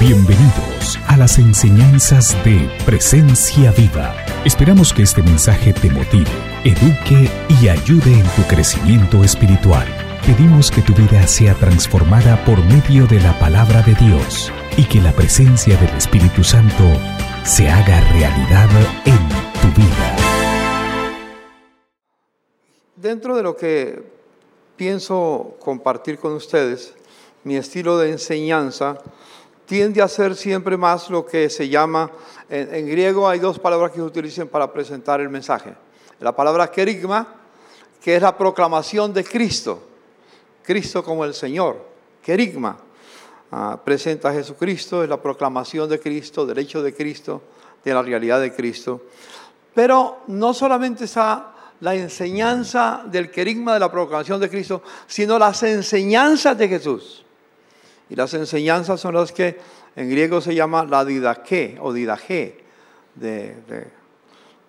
Bienvenidos a las enseñanzas de Presencia Viva. Esperamos que este mensaje te motive, eduque y ayude en tu crecimiento espiritual. Pedimos que tu vida sea transformada por medio de la palabra de Dios y que la presencia del Espíritu Santo se haga realidad en tu vida. Dentro de lo que pienso compartir con ustedes, mi estilo de enseñanza tiende a ser siempre más lo que se llama, en, griego hay dos palabras que se utilizan para presentar el mensaje. La palabra kerigma, que es la proclamación de Cristo, Cristo como el Señor, kerigma. Ah, presenta a Jesucristo, es la proclamación de Cristo, del hecho de Cristo, de la realidad de Cristo. Pero no solamente está la enseñanza del querigma de la proclamación de Cristo, sino las enseñanzas de Jesús. Y las enseñanzas son las que en griego se llama la didaqué o didaje de,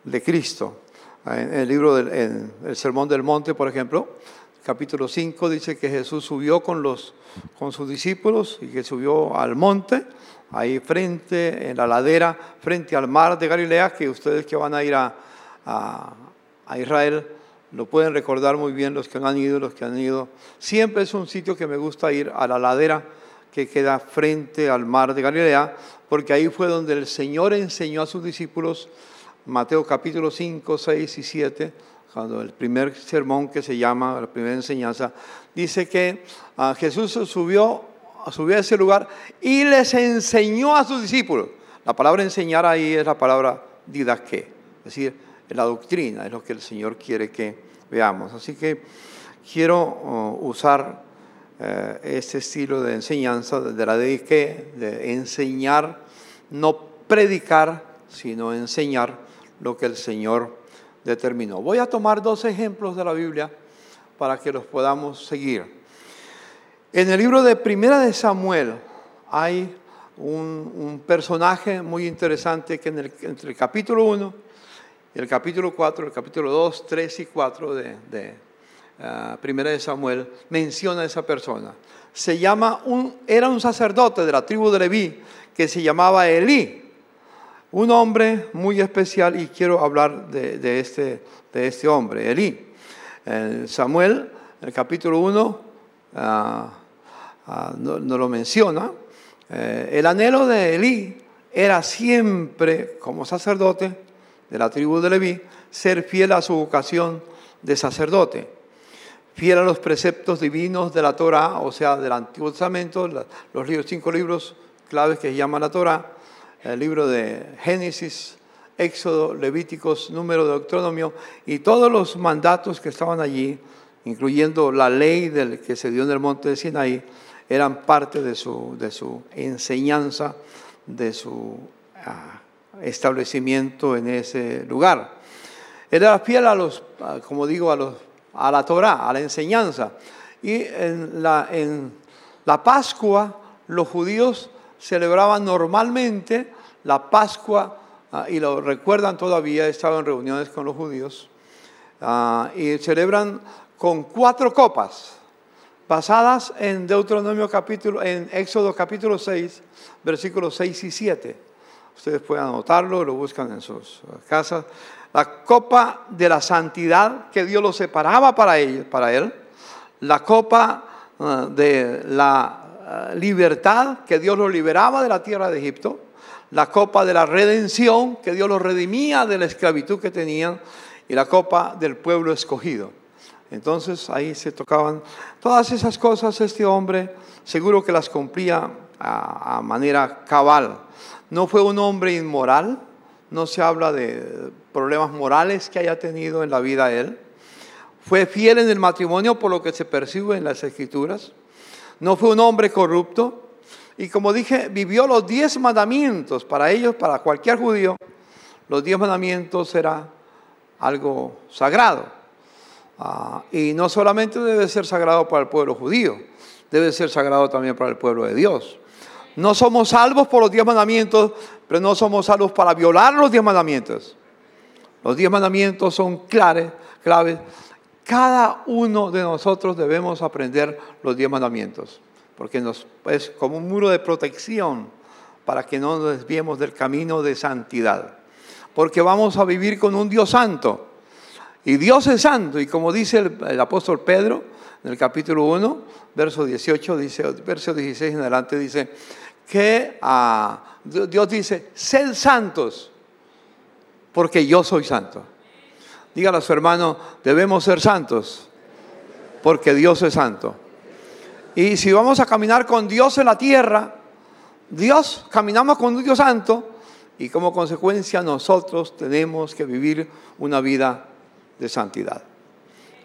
de, Cristo. En el libro del el Sermón del Monte, por ejemplo, capítulo 5 dice que Jesús subió con, los, con sus discípulos y que subió al monte, ahí frente, en la ladera, frente al mar de Galilea, que ustedes que van a ir a, a Israel lo pueden recordar muy bien los que han ido, los que han ido. Siempre es un sitio que me gusta ir a la ladera que queda frente al mar de Galilea, porque ahí fue donde el Señor enseñó a sus discípulos, Mateo capítulo 5, 6 y 7, cuando el primer sermón que se llama, la primera enseñanza, dice que ah, Jesús subió, subió a ese lugar y les enseñó a sus discípulos. La palabra enseñar ahí es la palabra didaque, es decir, la doctrina, es lo que el Señor quiere que veamos. Así que quiero oh, usar eh, este estilo de enseñanza de la dediqué, de enseñar, no predicar, sino enseñar lo que el Señor determinó. Voy a tomar dos ejemplos de la Biblia para que los podamos seguir. En el libro de Primera de Samuel hay un, personaje muy interesante que en el, entre el capítulo 1 y el capítulo 4, el capítulo 2, 3 y 4 de Ah, primera de Samuel, menciona a esa persona. Se llama un, era un sacerdote de la tribu de Leví que se llamaba Elí. Un hombre muy especial y quiero hablar de, este, de este hombre, Elí. Samuel, el capítulo 1, ah, ah, no, lo menciona. Eh, el anhelo de Elí era siempre, como sacerdote de la tribu de Leví, ser fiel a su vocación de sacerdote fiel a los preceptos divinos de la Torah, o sea, del Antiguo Testamento, los cinco libros claves que se llaman la Torah, el libro de Génesis, Éxodo, Levíticos, Número de Deuteronomio y todos los mandatos que estaban allí, incluyendo la ley del que se dio en el monte de Sinaí, eran parte de su, de su enseñanza, de su ah, establecimiento en ese lugar. Era fiel a los, como digo, a los a la Torah, a la enseñanza. Y en la, en la Pascua los judíos celebraban normalmente la Pascua, ah, y lo recuerdan todavía, he estado en reuniones con los judíos, ah, y celebran con cuatro copas, basadas en Deuteronomio capítulo, en Éxodo capítulo 6, versículos 6 y 7. Ustedes pueden anotarlo, lo buscan en sus casas la copa de la santidad que Dios lo separaba para él, para él la copa eh, de la eh, libertad que Dios lo liberaba de la tierra de Egipto, la copa de la redención que Dios lo redimía de la esclavitud que tenían y la copa del pueblo escogido. Entonces ahí se tocaban todas esas cosas, este hombre seguro que las cumplía a manera cabal. No fue un hombre inmoral, no se habla de problemas morales que haya tenido en la vida él. Fue fiel en el matrimonio por lo que se percibe en las escrituras. No fue un hombre corrupto. Y como dije, vivió los diez mandamientos. Para ellos, para cualquier judío, los diez mandamientos era algo sagrado. Ah, y no solamente debe ser sagrado para el pueblo judío, debe ser sagrado también para el pueblo de Dios. No somos salvos por los diez mandamientos, pero no somos salvos para violar los diez mandamientos. Los diez mandamientos son claves, claves. Cada uno de nosotros debemos aprender los diez mandamientos, porque nos, es como un muro de protección para que no nos desviemos del camino de santidad. Porque vamos a vivir con un Dios santo. Y Dios es santo. Y como dice el, apóstol Pedro en el capítulo 1, verso 18, dice, verso 16 en adelante, dice que ah, Dios dice, sed santos, porque yo soy santo. Dígale a su hermano, debemos ser santos, porque Dios es santo. Y si vamos a caminar con Dios en la tierra, Dios, caminamos con un Dios santo y como consecuencia nosotros tenemos que vivir una vida de santidad.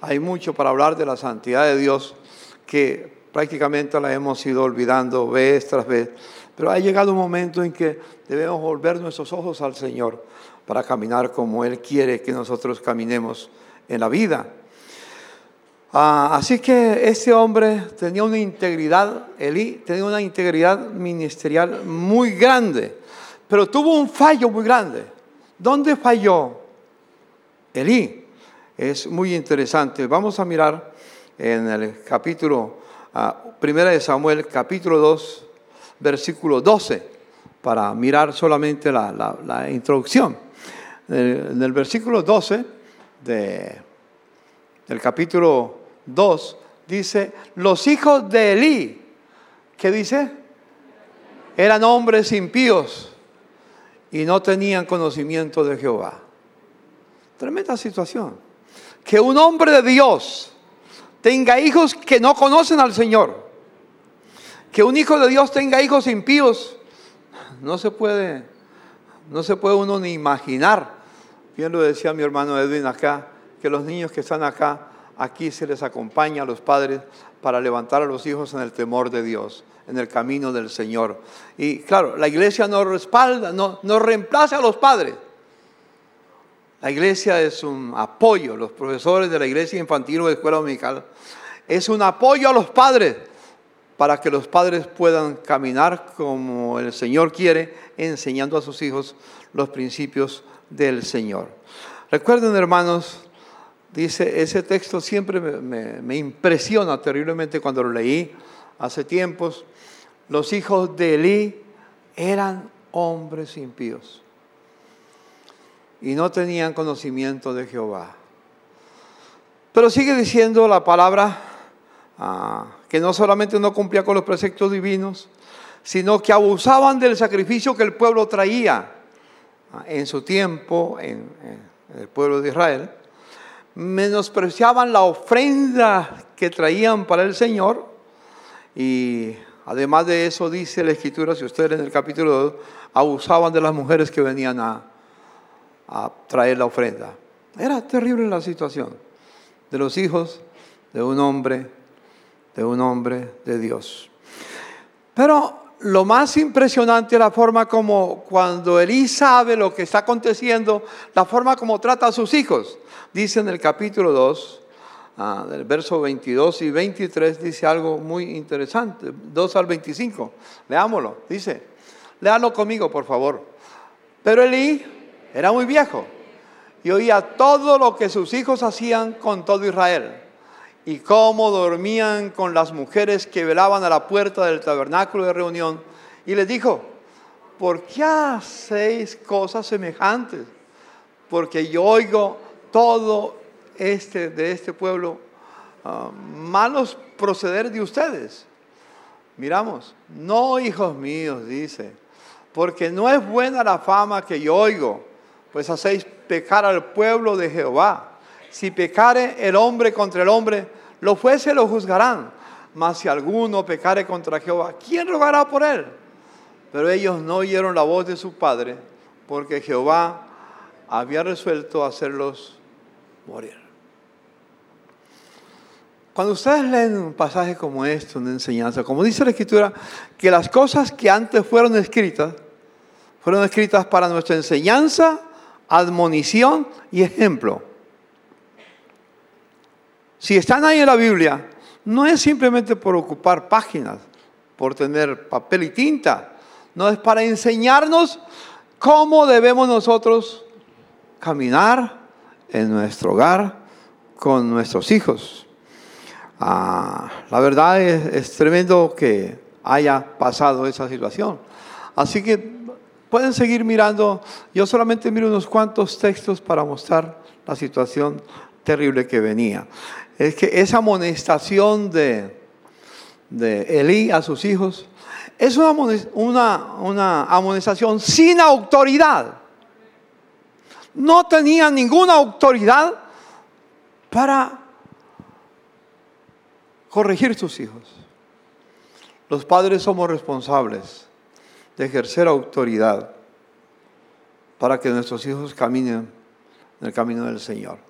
Hay mucho para hablar de la santidad de Dios que prácticamente la hemos ido olvidando vez tras vez, pero ha llegado un momento en que debemos volver nuestros ojos al Señor para caminar como Él quiere que nosotros caminemos en la vida. Ah, así que este hombre tenía una integridad, Elí tenía una integridad ministerial muy grande, pero tuvo un fallo muy grande. ¿Dónde falló Elí? Es muy interesante. Vamos a mirar en el capítulo, uh, primera de Samuel, capítulo 2, versículo 12, para mirar solamente la, introducción. En el, versículo 12 de, del capítulo 2 dice, los hijos de Elí, ¿qué dice? Eran hombres impíos y no tenían conocimiento de Jehová. Tremenda situación. Que un hombre de Dios tenga hijos que no conocen al Señor. Que un hijo de Dios tenga hijos impíos. No se puede, no se puede uno ni imaginar. Bien lo decía mi hermano Edwin acá, que los niños que están acá aquí se les acompaña a los padres para levantar a los hijos en el temor de Dios, en el camino del Señor. Y claro, la iglesia no respalda, no, no reemplaza a los padres. La iglesia es un apoyo, los profesores de la iglesia infantil o de escuela dominical, es un apoyo a los padres para que los padres puedan caminar como el Señor quiere, enseñando a sus hijos los principios del Señor. Recuerden, hermanos, Dice, ese texto siempre me, impresiona terriblemente cuando lo leí hace tiempos. Los hijos de Elí eran hombres impíos y no tenían conocimiento de Jehová. Pero sigue diciendo la palabra ah, que no solamente no cumplía con los preceptos divinos, sino que abusaban del sacrificio que el pueblo traía ah, en su tiempo, en el pueblo de Israel menospreciaban la ofrenda que traían para el Señor y además de eso dice la escritura, si ustedes en el capítulo 2, abusaban de las mujeres que venían a, a traer la ofrenda. Era terrible la situación de los hijos de un hombre, de un hombre de Dios. Pero lo más impresionante es la forma como cuando Elí sabe lo que está aconteciendo, la forma como trata a sus hijos. Dice en el capítulo 2, ah, del verso 22 y 23, dice algo muy interesante, 2 al 25. Leámoslo, dice, léalo conmigo, por favor. Pero Elí era muy viejo y oía todo lo que sus hijos hacían con todo Israel y cómo dormían con las mujeres que velaban a la puerta del tabernáculo de reunión. Y les dijo, ¿por qué hacéis cosas semejantes? Porque yo oigo todo este de este pueblo ah, malos proceder de ustedes. Miramos, no hijos míos, dice, porque no es buena la fama que yo oigo, pues hacéis pecar al pueblo de Jehová. Si pecare el hombre contra el hombre, los jueces lo juzgarán. Mas si alguno pecare contra Jehová, ¿quién rogará por él? Pero ellos no oyeron la voz de su padre, porque Jehová había resuelto hacerlos morir. Cuando ustedes leen un pasaje como este, una enseñanza, como dice la Escritura, que las cosas que antes fueron escritas, fueron escritas para nuestra enseñanza, admonición y ejemplo. Si están ahí en la Biblia, no es simplemente por ocupar páginas, por tener papel y tinta, no es para enseñarnos cómo debemos nosotros caminar en nuestro hogar con nuestros hijos. Ah, la verdad es, es, tremendo que haya pasado esa situación. Así que pueden seguir mirando. Yo solamente miro unos cuantos textos para mostrar la situación terrible que venía. Es que esa amonestación de, de a sus hijos es una, una, una amonestación sin autoridad. No tenía ninguna autoridad para corregir sus hijos. Los padres somos responsables de ejercer autoridad para que nuestros hijos caminen en el camino del Señor.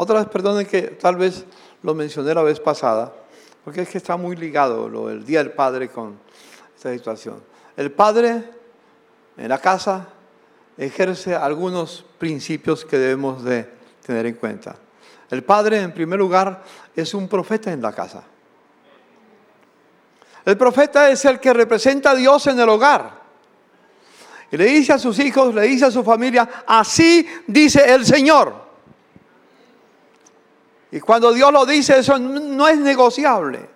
Otra vez, perdonen que tal vez lo mencioné la vez pasada, porque es que está muy ligado lo, el Día del Padre con esta situación. El Padre en la casa ejerce algunos principios que debemos de tener en cuenta. El Padre, en primer lugar, es un profeta en la casa. El profeta es el que representa a Dios en el hogar. Y le dice a sus hijos, le dice a su familia, así dice el Señor. Y cuando Dios lo dice, eso no es negociable.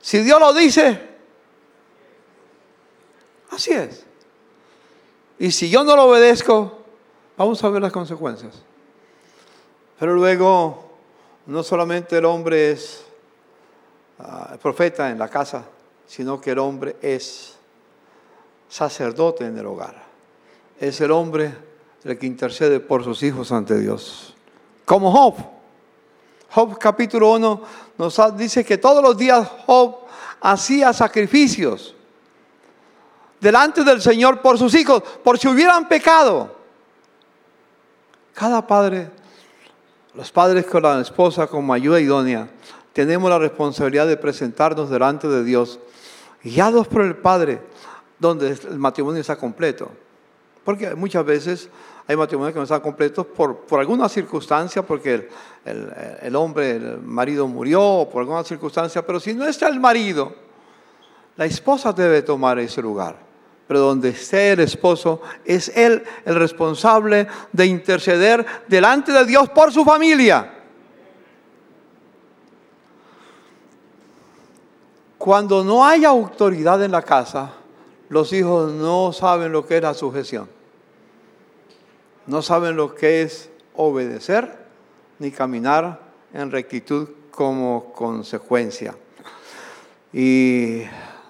Si Dios lo dice, así es. Y si yo no lo obedezco, vamos a ver las consecuencias. Pero luego, no solamente el hombre es uh, profeta en la casa, sino que el hombre es sacerdote en el hogar. Es el hombre el que intercede por sus hijos ante Dios. Como Job. Job capítulo 1 nos dice que todos los días Job hacía sacrificios delante del Señor por sus hijos, por si hubieran pecado. Cada padre, los padres con la esposa como ayuda idónea, tenemos la responsabilidad de presentarnos delante de Dios, guiados por el Padre, donde el matrimonio está completo. Porque muchas veces hay matrimonios que no están completos por, por alguna circunstancia, porque el, el, hombre, el marido murió, por alguna circunstancia, pero si no está el marido, la esposa debe tomar ese lugar. Pero donde esté el esposo, es él el responsable de interceder delante de Dios por su familia. Cuando no hay autoridad en la casa, los hijos no saben lo que es la sujeción no saben lo que es obedecer ni caminar en rectitud como consecuencia. Y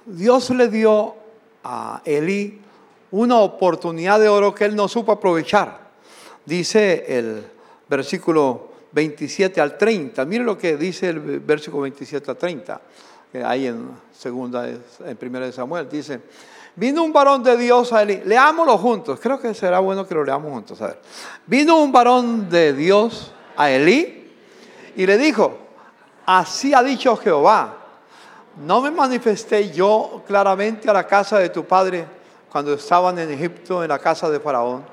Dios le dio a Elí una oportunidad de oro que él no supo aprovechar. Dice el versículo 27 al 30. Mire lo que dice el versículo 27 al 30. Ahí en segunda, en primera de Samuel dice, Vino un varón de Dios a Elí. Leámoslo juntos. Creo que será bueno que lo leamos juntos. A ver. Vino un varón de Dios a Elí y le dijo, así ha dicho Jehová, no me manifesté yo claramente a la casa de tu padre cuando estaban en Egipto, en la casa de Faraón.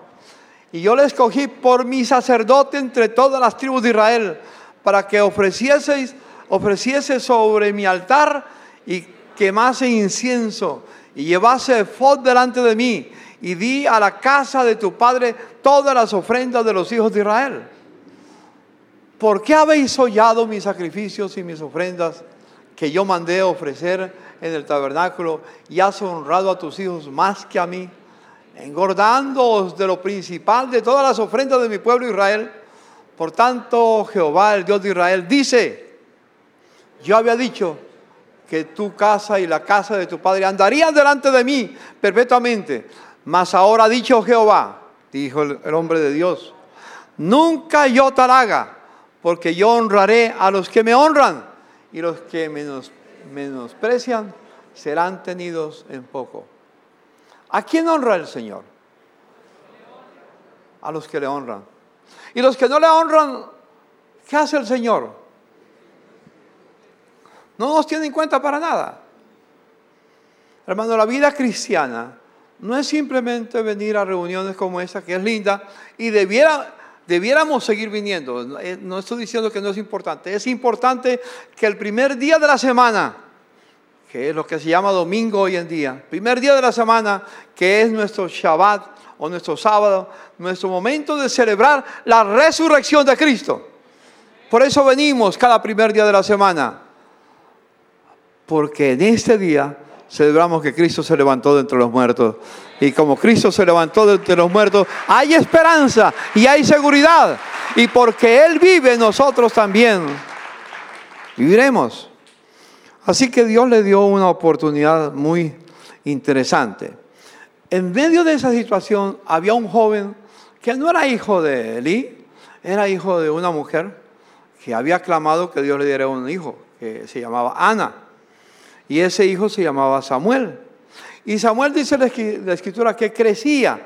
Y yo le escogí por mi sacerdote entre todas las tribus de Israel, para que ofrecieseis, ofreciese sobre mi altar y quemase incienso y llevase fod delante de mí y di a la casa de tu padre todas las ofrendas de los hijos de Israel. ¿Por qué habéis hollado mis sacrificios y mis ofrendas que yo mandé ofrecer en el tabernáculo y has honrado a tus hijos más que a mí, engordándoos de lo principal de todas las ofrendas de mi pueblo Israel? Por tanto, Jehová, el Dios de Israel, dice, yo había dicho, que tu casa y la casa de tu padre andarían delante de mí perpetuamente. Mas ahora ha dicho Jehová, dijo el, hombre de Dios, nunca yo tal haga, porque yo honraré a los que me honran y los que menos, menosprecian serán tenidos en poco. ¿A quién honra el Señor? A los que le honran. Y los que no le honran, ¿qué hace el Señor? No nos tiene en cuenta para nada. Hermano, la vida cristiana no es simplemente venir a reuniones como esta, que es linda, y debiera, debiéramos seguir viniendo. Eh, no estoy diciendo que no es importante. Es importante que el primer día de la semana, que es lo que se llama domingo hoy en día, primer día de la semana, que es nuestro Shabbat o nuestro sábado, nuestro momento de celebrar la resurrección de Cristo. Por eso venimos cada primer día de la semana porque en este día celebramos que Cristo se levantó de entre los muertos. Y como Cristo se levantó de entre los muertos, hay esperanza y hay seguridad. Y porque Él vive, nosotros también viviremos. Así que Dios le dio una oportunidad muy interesante. En medio de esa situación había un joven que no era hijo de Eli, era hijo de una mujer que había clamado que Dios le diera un hijo, que se llamaba Ana. Y ese hijo se llamaba Samuel. Y Samuel dice la escritura que crecía,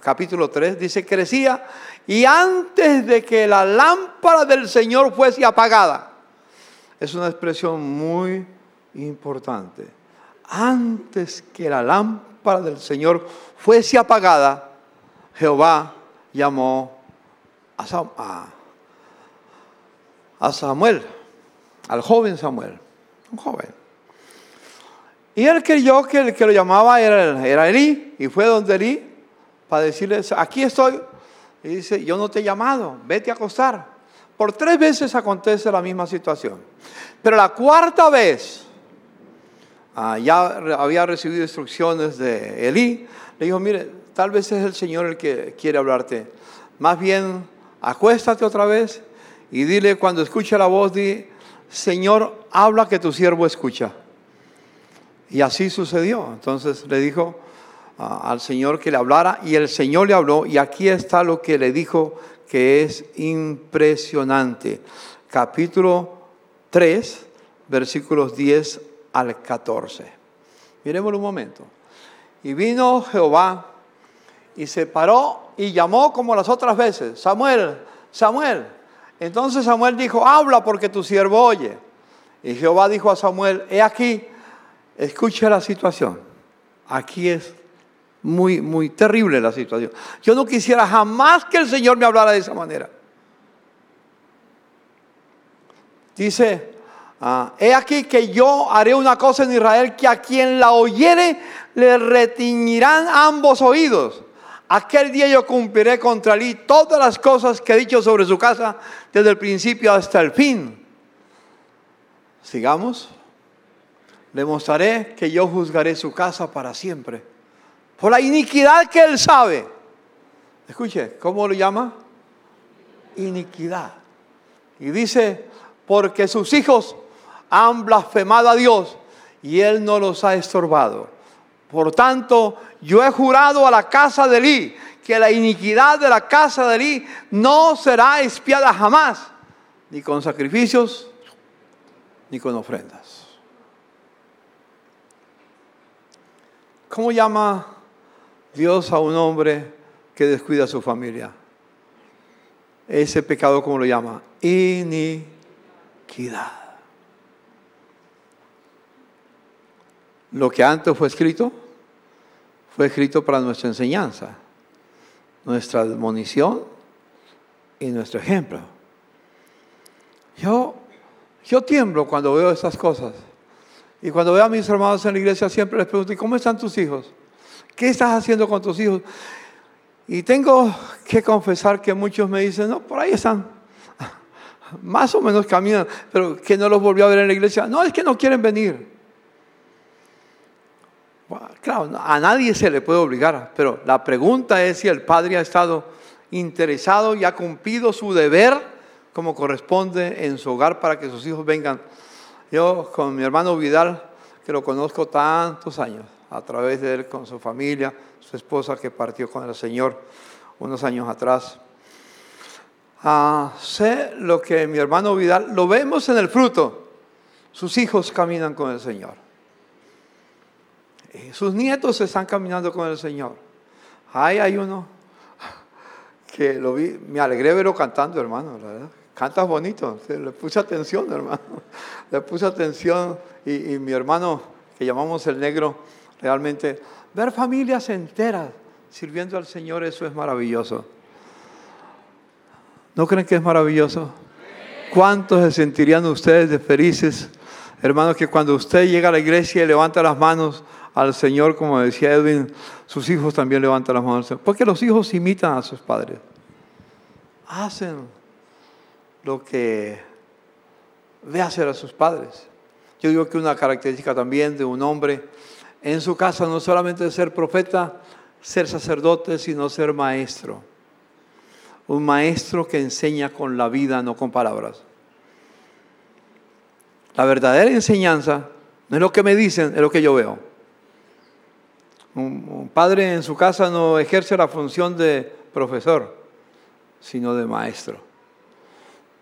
capítulo 3, dice crecía, y antes de que la lámpara del Señor fuese apagada. Es una expresión muy importante. Antes que la lámpara del Señor fuese apagada, Jehová llamó a, a Samuel, al joven Samuel, un joven. Y él creyó que el que lo llamaba era, era Elí, y fue donde Elí para decirle, aquí estoy. Y dice, yo no te he llamado, vete a acostar. Por tres veces acontece la misma situación. Pero la cuarta vez, ah, ya había recibido instrucciones de Elí, le dijo, mire, tal vez es el Señor el que quiere hablarte. Más bien, acuéstate otra vez y dile cuando escuche la voz, di, Señor, habla que tu siervo escucha. Y así sucedió. Entonces le dijo al Señor que le hablara y el Señor le habló y aquí está lo que le dijo que es impresionante. Capítulo 3, versículos 10 al 14. Miremoslo un momento. Y vino Jehová y se paró y llamó como las otras veces, Samuel, Samuel. Entonces Samuel dijo, habla porque tu siervo oye. Y Jehová dijo a Samuel, he aquí, Escucha la situación. Aquí es muy, muy terrible la situación. Yo no quisiera jamás que el Señor me hablara de esa manera. Dice, ah, he aquí que yo haré una cosa en Israel que a quien la oyere le retiñirán ambos oídos. Aquel día yo cumpliré contra él todas las cosas que he dicho sobre su casa desde el principio hasta el fin. Sigamos. Le mostraré que yo juzgaré su casa para siempre. Por la iniquidad que él sabe. Escuche, ¿cómo lo llama? Iniquidad. Y dice, porque sus hijos han blasfemado a Dios y él no los ha estorbado. Por tanto, yo he jurado a la casa de Eli que la iniquidad de la casa de Eli no será espiada jamás, ni con sacrificios, ni con ofrendas. ¿Cómo llama Dios a un hombre que descuida a su familia? Ese pecado, ¿cómo lo llama? Iniquidad. Lo que antes fue escrito, fue escrito para nuestra enseñanza, nuestra admonición y nuestro ejemplo. Yo, yo tiemblo cuando veo estas cosas. Y cuando veo a mis hermanos en la iglesia siempre les pregunto, ¿y cómo están tus hijos? ¿Qué estás haciendo con tus hijos? Y tengo que confesar que muchos me dicen, no, por ahí están. Más o menos caminan, pero que no los volvió a ver en la iglesia. No, es que no quieren venir. claro, a nadie se le puede obligar, pero la pregunta es si el padre ha estado interesado y ha cumplido su deber como corresponde en su hogar para que sus hijos vengan yo con mi hermano Vidal, que lo conozco tantos años, a través de él, con su familia, su esposa que partió con el Señor unos años atrás. Ah, sé lo que mi hermano Vidal, lo vemos en el fruto. Sus hijos caminan con el Señor. Y sus nietos están caminando con el Señor. Ahí hay uno que lo vi, me alegré verlo cantando, hermano, la verdad. Cantas bonito, le puse atención, hermano. Le puse atención y, mi hermano, que llamamos el negro, realmente, ver familias enteras sirviendo al Señor, eso es maravilloso. ¿No creen que es maravilloso? ¿Cuántos se sentirían ustedes de felices, hermanos, que cuando usted llega a la iglesia y levanta las manos al Señor, como decía Edwin, sus hijos también levantan las manos al Señor? Porque los hijos imitan a sus padres. Hacen lo que ve hacer a sus padres. Yo digo que una característica también de un hombre en su casa no solamente ser profeta, ser sacerdote, sino ser maestro. Un maestro que enseña con la vida, no con palabras. La verdadera enseñanza no es lo que me dicen, es lo que yo veo. Un, padre en su casa no ejerce la función de profesor, sino de maestro.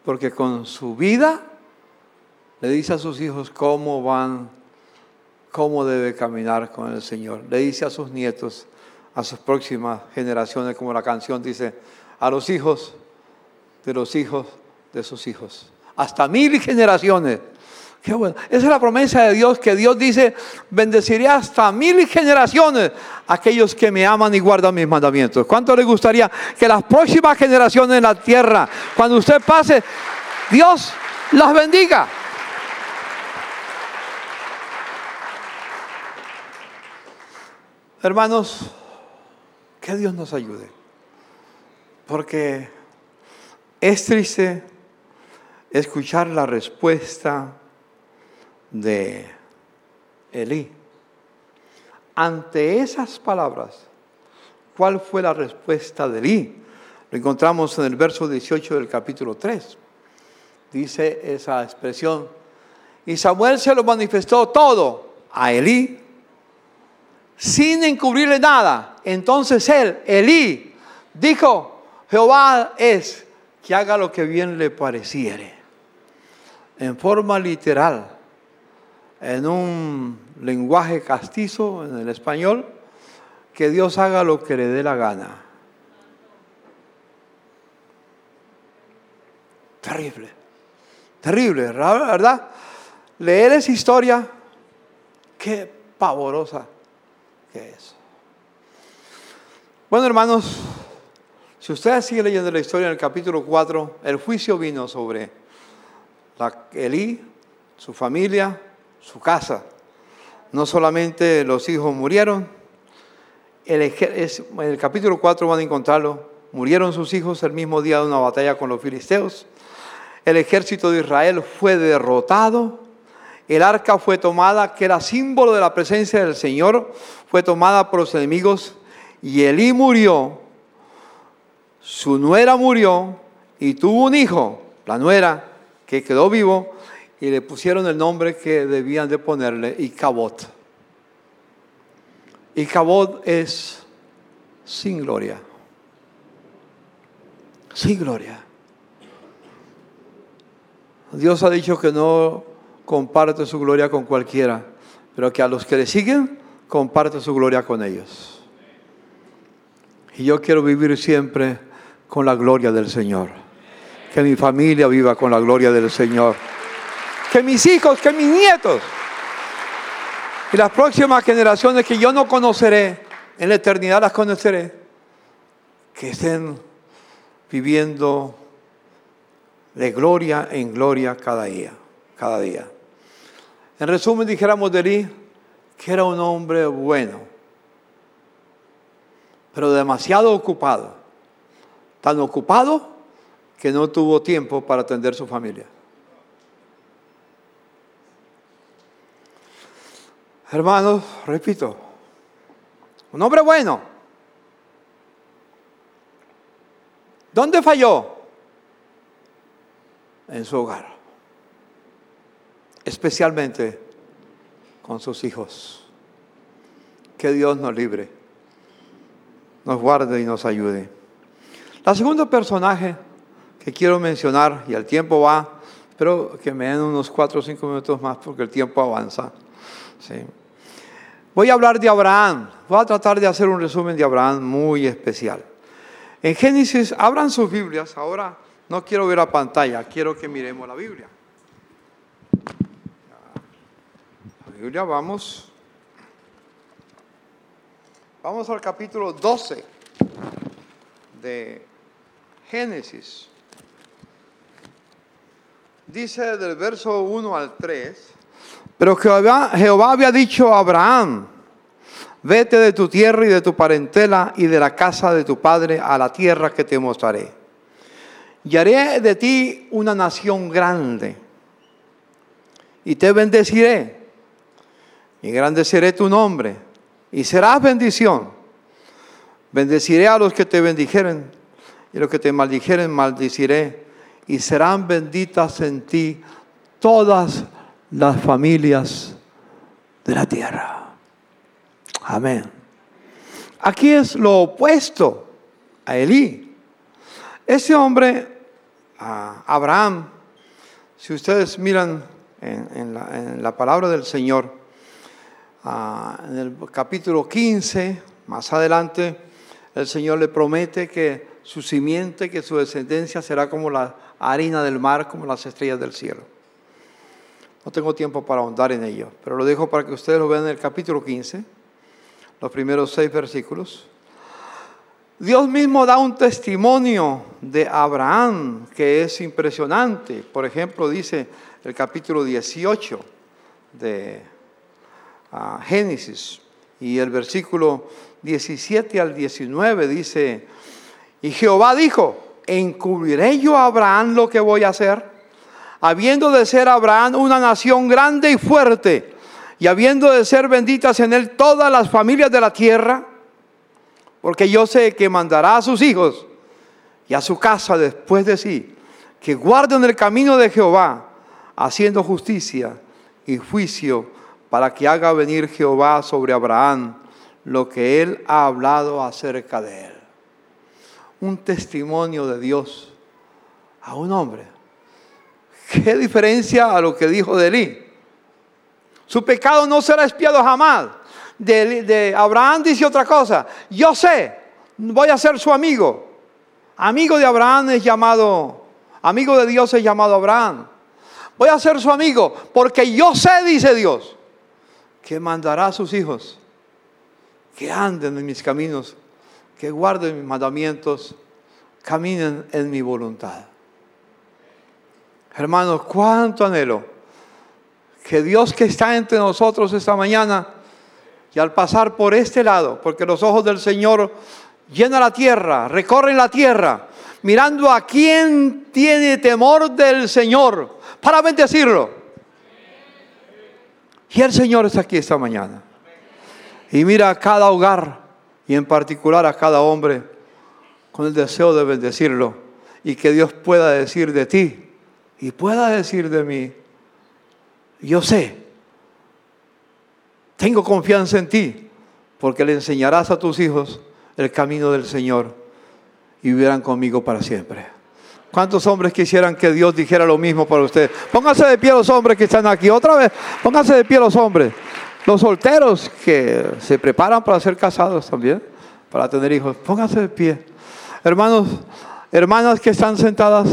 Porque con su vida le dice a sus hijos cómo van, cómo debe caminar con el Señor. Le dice a sus nietos, a sus próximas generaciones, como la canción dice, a los hijos de los hijos de sus hijos. Hasta mil generaciones Esa es la promesa de Dios que Dios dice, bendeciré hasta mil generaciones aquellos que me aman y guardan mis mandamientos. ¿Cuánto le gustaría que las próximas generaciones en la tierra, cuando usted pase, Dios las bendiga? Hermanos, que Dios nos ayude. Porque es triste escuchar la respuesta de Elí. Ante esas palabras, ¿cuál fue la respuesta de Elí? Lo encontramos en el verso 18 del capítulo 3. Dice esa expresión. Y Samuel se lo manifestó todo a Elí sin encubrirle nada. Entonces él, Elí, dijo, Jehová es que haga lo que bien le pareciere. En forma literal en un lenguaje castizo, en el español, que Dios haga lo que le dé la gana. Terrible, terrible, ¿verdad? Leer esa historia, qué pavorosa que es. Bueno, hermanos, si ustedes siguen leyendo la historia en el capítulo 4, el juicio vino sobre la Elí, su familia, su casa. No solamente los hijos murieron, el, en el capítulo 4 van a encontrarlo, murieron sus hijos el mismo día de una batalla con los filisteos, el ejército de Israel fue derrotado, el arca fue tomada, que era símbolo de la presencia del Señor, fue tomada por los enemigos y Elí murió, su nuera murió y tuvo un hijo, la nuera, que quedó vivo, y le pusieron el nombre que debían de ponerle, Icabot. Icabot es sin gloria. Sin gloria. Dios ha dicho que no comparte su gloria con cualquiera, pero que a los que le siguen, comparte su gloria con ellos. Y yo quiero vivir siempre con la gloria del Señor. Que mi familia viva con la gloria del Señor que mis hijos, que mis nietos y las próximas generaciones que yo no conoceré, en la eternidad las conoceré, que estén viviendo de gloria en gloria cada día, cada día. En resumen, dijéramos de él que era un hombre bueno, pero demasiado ocupado, tan ocupado que no tuvo tiempo para atender su familia. Hermanos, repito, un hombre bueno. ¿Dónde falló? En su hogar. Especialmente con sus hijos. Que Dios nos libre, nos guarde y nos ayude. La segunda personaje que quiero mencionar, y el tiempo va, espero que me den unos cuatro o cinco minutos más porque el tiempo avanza. ¿sí? Voy a hablar de Abraham. Voy a tratar de hacer un resumen de Abraham muy especial. En Génesis, abran sus Biblias. Ahora no quiero ver la pantalla, quiero que miremos la Biblia. La Biblia, vamos. Vamos al capítulo 12 de Génesis. Dice del verso 1 al 3. Pero Jehová, Jehová había dicho a Abraham, vete de tu tierra y de tu parentela y de la casa de tu padre a la tierra que te mostraré. Y haré de ti una nación grande. y te bendeciré, y engrandeceré tu nombre, y serás bendición. Bendeciré a los que te bendijeren, y a los que te maldijeren, maldiciré, y serán benditas en ti todas las familias de la tierra. Amén. Aquí es lo opuesto a Elí. Ese hombre, Abraham, si ustedes miran en, la, palabra del Señor, ah, en el capítulo 15, más adelante, el Señor le promete que su simiente, que su descendencia será como la harina del mar, como las estrellas del cielo. No tengo tiempo para ahondar en ello, pero lo dejo para que ustedes lo vean en el capítulo 15, los primeros seis versículos. Dios mismo da un testimonio de Abraham que es impresionante. Por ejemplo, dice el capítulo 18 de ah, Génesis y el versículo 17 al 19 dice, y Jehová dijo, ¿encubriré yo a Abraham lo que voy a hacer? Habiendo de ser Abraham una nación grande y fuerte, y habiendo de ser benditas en él todas las familias de la tierra, porque yo sé que mandará a sus hijos y a su casa después de sí, que guarden el camino de Jehová, haciendo justicia y juicio, para que haga venir Jehová sobre Abraham lo que él ha hablado acerca de él. Un testimonio de Dios a un hombre. ¿Qué diferencia a lo que dijo de? Su pecado no será espiado jamás de, Abraham dice otra cosa. Yo sé, voy a ser su amigo. Amigo de Abraham es llamado, amigo de Dios es llamado Abraham. Voy a ser su amigo porque yo sé, dice Dios, que mandará a sus hijos que anden en mis caminos, que guarden mis mandamientos, caminen en mi voluntad. Hermanos, cuánto anhelo que Dios que está entre nosotros esta mañana y al pasar por este lado, porque los ojos del Señor llenan la tierra, recorren la tierra, mirando a quien tiene temor del Señor para bendecirlo. Y el Señor está aquí esta mañana. Y mira a cada hogar y en particular a cada hombre con el deseo de bendecirlo y que Dios pueda decir de ti y pueda decir de mí, yo sé tengo confianza en ti, porque le enseñarás a tus hijos el camino del Señor y vivirán conmigo para siempre. ¿Cuántos hombres quisieran que Dios dijera lo mismo para ustedes? Pónganse de pie los hombres que están aquí. Otra vez, pónganse de pie los hombres. Los solteros que se preparan para ser casados también, para tener hijos. Pónganse de pie. Hermanos, hermanas que están sentadas,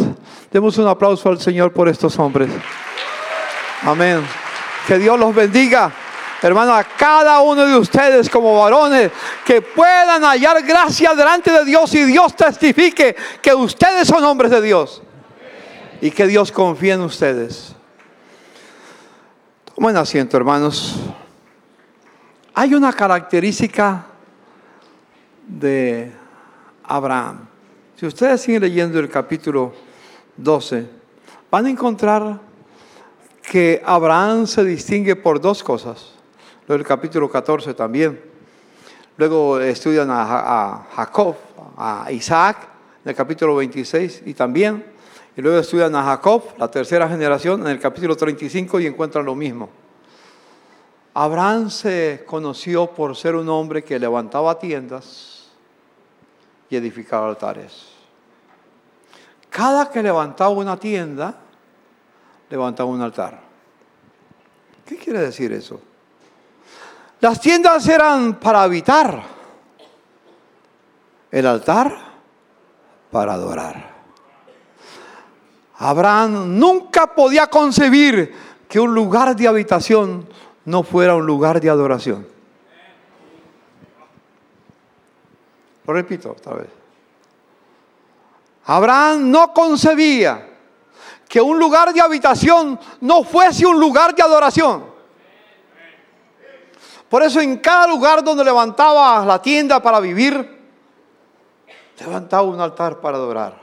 demos un aplauso al Señor por estos hombres. Amén. Que Dios los bendiga. Hermano, a cada uno de ustedes como varones que puedan hallar gracia delante de Dios y Dios testifique que ustedes son hombres de Dios y que Dios confíe en ustedes. Tomen asiento, hermanos. Hay una característica de Abraham. Si ustedes siguen leyendo el capítulo 12, van a encontrar que Abraham se distingue por dos cosas. Luego el capítulo 14 también. Luego estudian a, Jacob, a Isaac, en el capítulo 26 y también. Y luego estudian a Jacob, la tercera generación, en el capítulo 35 y encuentran lo mismo. Abraham se conoció por ser un hombre que levantaba tiendas y edificaba altares. Cada que levantaba una tienda, levantaba un altar. ¿Qué quiere decir eso? Las tiendas eran para habitar, el altar para adorar. Abraham nunca podía concebir que un lugar de habitación no fuera un lugar de adoración. Lo repito otra vez. Abraham no concebía que un lugar de habitación no fuese un lugar de adoración. Por eso en cada lugar donde levantaba la tienda para vivir, levantaba un altar para adorar.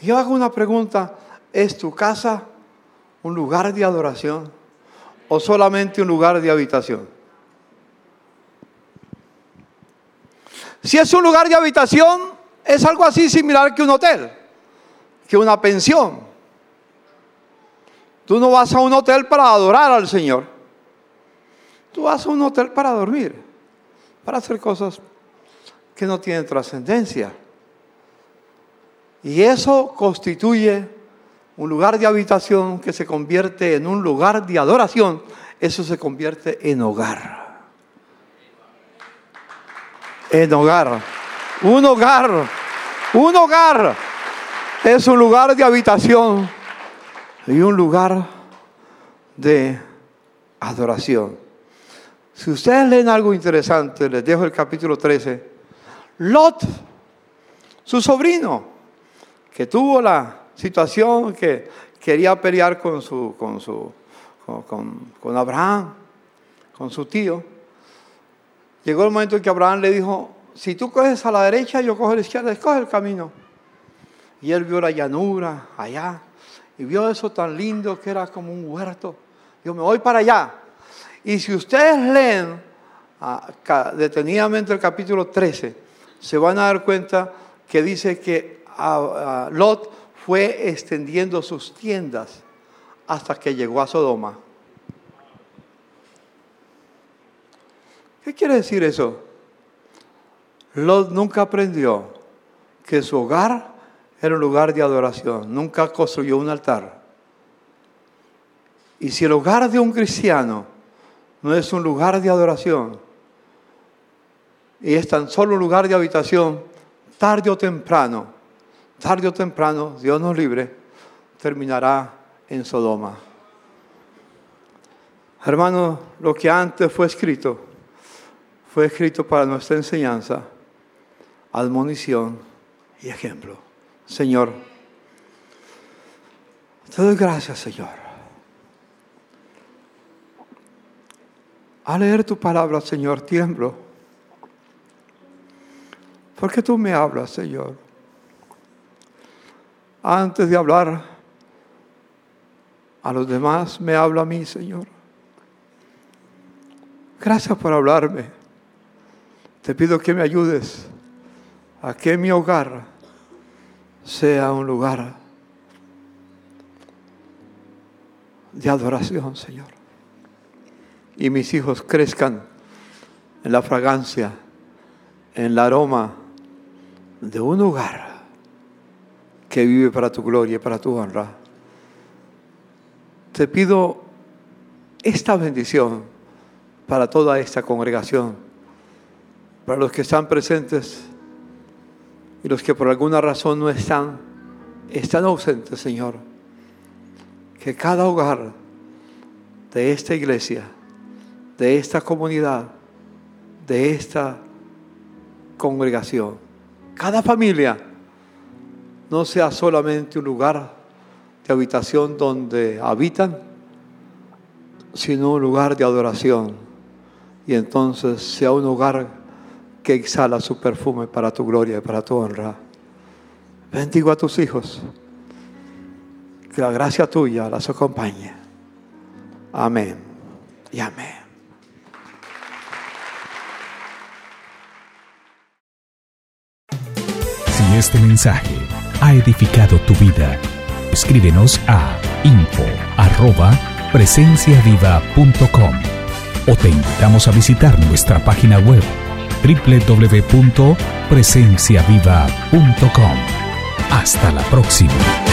yo hago una pregunta, ¿es tu casa un lugar de adoración o solamente un lugar de habitación? Si es un lugar de habitación, es algo así similar que un hotel, que una pensión. Tú no vas a un hotel para adorar al Señor. Tú vas a un hotel para dormir, para hacer cosas que no tienen trascendencia. Y eso constituye un lugar de habitación que se convierte en un lugar de adoración. Eso se convierte en hogar en hogar. Un hogar, un hogar es un lugar de habitación y un lugar de adoración. Si ustedes leen algo interesante, les dejo el capítulo 13. Lot, su sobrino, que tuvo la situación que quería pelear con su, con su, con, con Abraham, con su tío Llegó el momento en que Abraham le dijo, si tú coges a la derecha, yo cojo a la izquierda, escoge el camino. Y él vio la llanura allá y vio eso tan lindo que era como un huerto. Yo me voy para allá. Y si ustedes leen ah, detenidamente el capítulo 13, se van a dar cuenta que dice que ah, ah, Lot fue extendiendo sus tiendas hasta que llegó a Sodoma. ¿Qué quiere decir eso? Lot nunca aprendió que su hogar era un lugar de adoración, nunca construyó un altar. Y si el hogar de un cristiano no es un lugar de adoración y es tan solo un lugar de habitación, tarde o temprano, tarde o temprano, Dios nos libre, terminará en Sodoma. Hermano, lo que antes fue escrito fue escrito para nuestra enseñanza, admonición y ejemplo. Señor, te doy gracias, Señor. Al leer tu palabra, Señor, tiemblo. Porque tú me hablas, Señor. Antes de hablar a los demás, me habla a mí, Señor. Gracias por hablarme. Te pido que me ayudes a que mi hogar sea un lugar de adoración, Señor. Y mis hijos crezcan en la fragancia, en el aroma de un hogar que vive para tu gloria y para tu honra. Te pido esta bendición para toda esta congregación para los que están presentes y los que por alguna razón no están, están ausentes, Señor. Que cada hogar de esta iglesia, de esta comunidad, de esta congregación, cada familia, no sea solamente un lugar de habitación donde habitan, sino un lugar de adoración. Y entonces sea un hogar que exhala su perfume para tu gloria y para tu honra. Bendigo a tus hijos. Que la gracia tuya las acompañe. Amén y amén. Si este mensaje ha edificado tu vida, escríbenos a info arroba presenciaviva.com o te invitamos a visitar nuestra página web www.presenciaviva.com. Hasta la próxima.